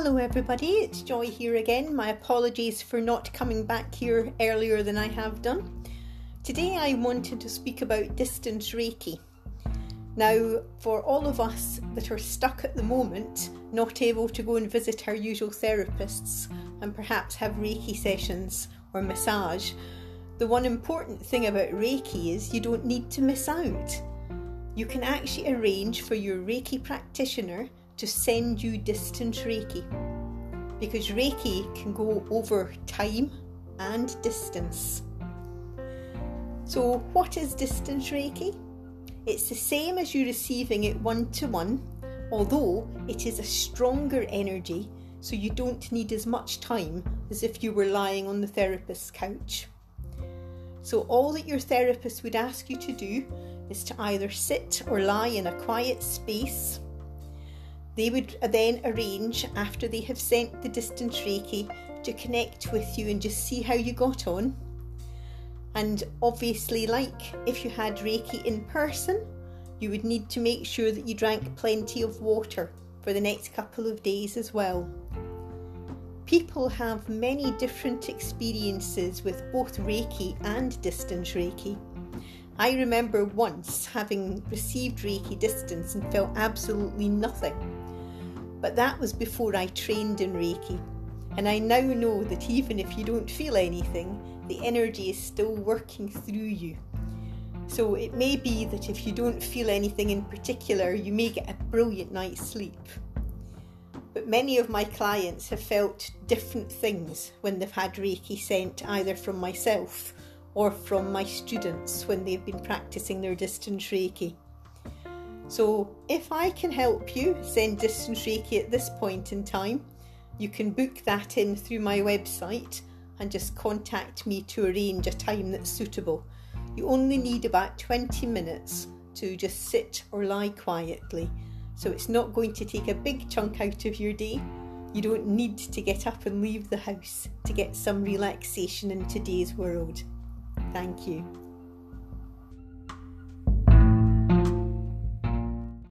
Hello, everybody, it's Joy here again. My apologies for not coming back here earlier than I have done. Today, I wanted to speak about distance Reiki. Now, for all of us that are stuck at the moment, not able to go and visit our usual therapists and perhaps have Reiki sessions or massage, the one important thing about Reiki is you don't need to miss out. You can actually arrange for your Reiki practitioner to send you distant Reiki because Reiki can go over time and distance. So, what is distance Reiki? It's the same as you receiving it one to one, although it is a stronger energy, so you don't need as much time as if you were lying on the therapist's couch. So, all that your therapist would ask you to do is to either sit or lie in a quiet space they would then arrange, after they have sent the distance Reiki, to connect with you and just see how you got on. And obviously, like if you had Reiki in person, you would need to make sure that you drank plenty of water for the next couple of days as well. People have many different experiences with both Reiki and distance Reiki. I remember once having received Reiki distance and felt absolutely nothing. But that was before I trained in Reiki. And I now know that even if you don't feel anything, the energy is still working through you. So it may be that if you don't feel anything in particular, you may get a brilliant night's sleep. But many of my clients have felt different things when they've had Reiki sent either from myself or from my students when they've been practicing their distance Reiki. So, if I can help you send distance Reiki at this point in time, you can book that in through my website and just contact me to arrange a time that's suitable. You only need about 20 minutes to just sit or lie quietly. So it's not going to take a big chunk out of your day. You don't need to get up and leave the house to get some relaxation in today's world. Thank you.